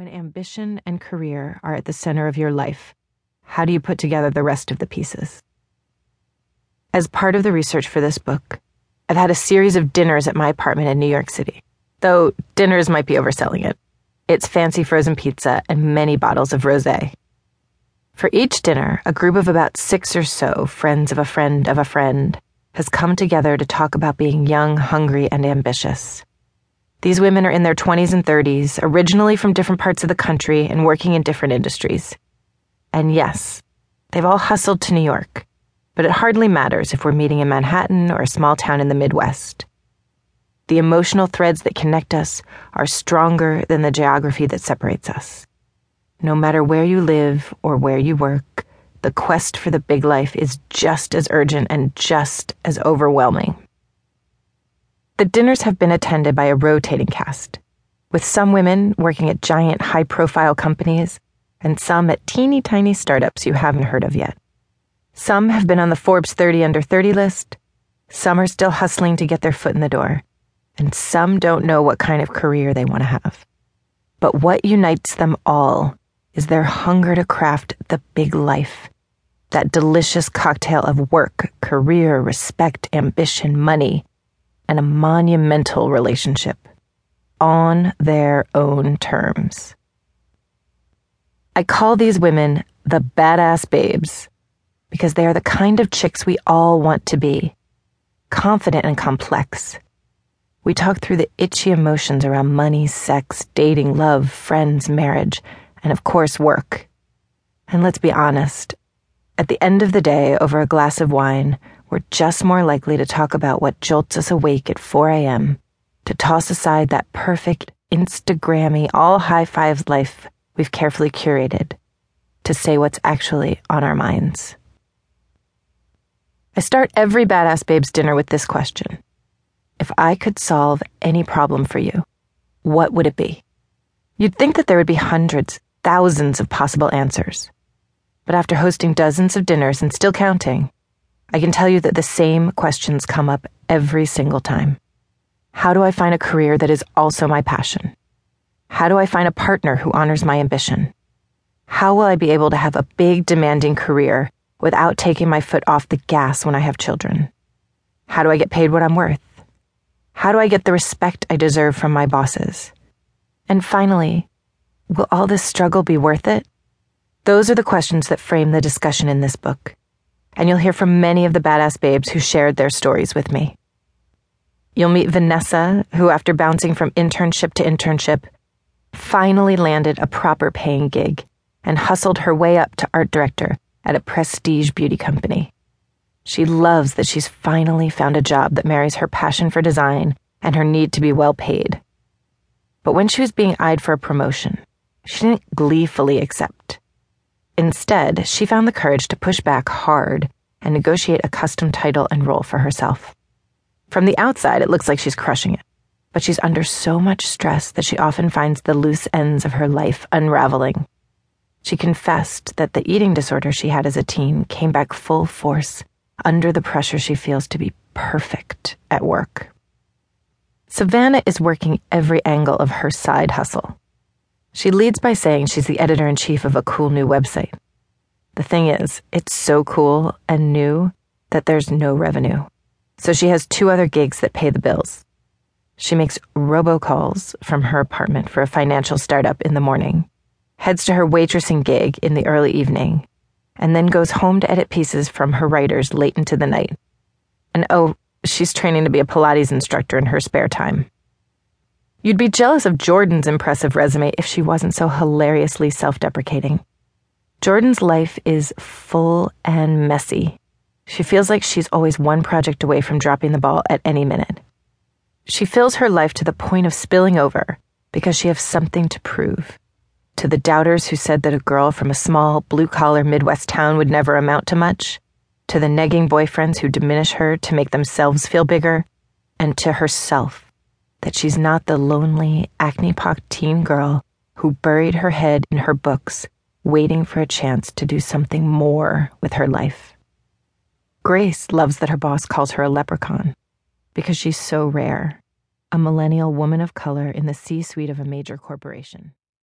When ambition and career are at the center of your life, how do you put together the rest of the pieces? As part of the research for this book, I've had a series of dinners at my apartment in New York City, though dinners might be overselling it. It's fancy frozen pizza and many bottles of rose. For each dinner, a group of about six or so friends of a friend of a friend has come together to talk about being young, hungry, and ambitious. These women are in their 20s and 30s, originally from different parts of the country and working in different industries. And yes, they've all hustled to New York, but it hardly matters if we're meeting in Manhattan or a small town in the Midwest. The emotional threads that connect us are stronger than the geography that separates us. No matter where you live or where you work, the quest for the big life is just as urgent and just as overwhelming. The dinners have been attended by a rotating cast, with some women working at giant high profile companies and some at teeny tiny startups you haven't heard of yet. Some have been on the Forbes 30 under 30 list, some are still hustling to get their foot in the door, and some don't know what kind of career they want to have. But what unites them all is their hunger to craft the big life. That delicious cocktail of work, career, respect, ambition, money and a monumental relationship on their own terms. I call these women the badass babes because they are the kind of chicks we all want to be confident and complex. We talk through the itchy emotions around money, sex, dating, love, friends, marriage, and of course, work. And let's be honest, at the end of the day, over a glass of wine, we're just more likely to talk about what jolts us awake at 4 a.m., to toss aside that perfect, Instagrammy, all high fives life we've carefully curated, to say what's actually on our minds. I start every Badass Babes dinner with this question If I could solve any problem for you, what would it be? You'd think that there would be hundreds, thousands of possible answers. But after hosting dozens of dinners and still counting, I can tell you that the same questions come up every single time. How do I find a career that is also my passion? How do I find a partner who honors my ambition? How will I be able to have a big, demanding career without taking my foot off the gas when I have children? How do I get paid what I'm worth? How do I get the respect I deserve from my bosses? And finally, will all this struggle be worth it? Those are the questions that frame the discussion in this book and you'll hear from many of the badass babes who shared their stories with me. You'll meet Vanessa, who, after bouncing from internship to internship, finally landed a proper paying gig and hustled her way up to art director at a prestige beauty company. She loves that she's finally found a job that marries her passion for design and her need to be well paid. But when she was being eyed for a promotion, she didn't gleefully accept. Instead, she found the courage to push back hard and negotiate a custom title and role for herself. From the outside, it looks like she's crushing it, but she's under so much stress that she often finds the loose ends of her life unraveling. She confessed that the eating disorder she had as a teen came back full force under the pressure she feels to be perfect at work. Savannah is working every angle of her side hustle. She leads by saying she's the editor in chief of a cool new website. The thing is, it's so cool and new that there's no revenue. So she has two other gigs that pay the bills. She makes robocalls from her apartment for a financial startup in the morning, heads to her waitressing gig in the early evening, and then goes home to edit pieces from her writers late into the night. And oh, she's training to be a Pilates instructor in her spare time. You'd be jealous of Jordan's impressive resume if she wasn't so hilariously self deprecating. Jordan's life is full and messy. She feels like she's always one project away from dropping the ball at any minute. She fills her life to the point of spilling over because she has something to prove. To the doubters who said that a girl from a small, blue collar Midwest town would never amount to much, to the negging boyfriends who diminish her to make themselves feel bigger, and to herself that she's not the lonely, acne pocked teen girl who buried her head in her books, waiting for a chance to do something more with her life. Grace loves that her boss calls her a leprechaun because she's so rare, a millennial woman of color in the C suite of a major corporation.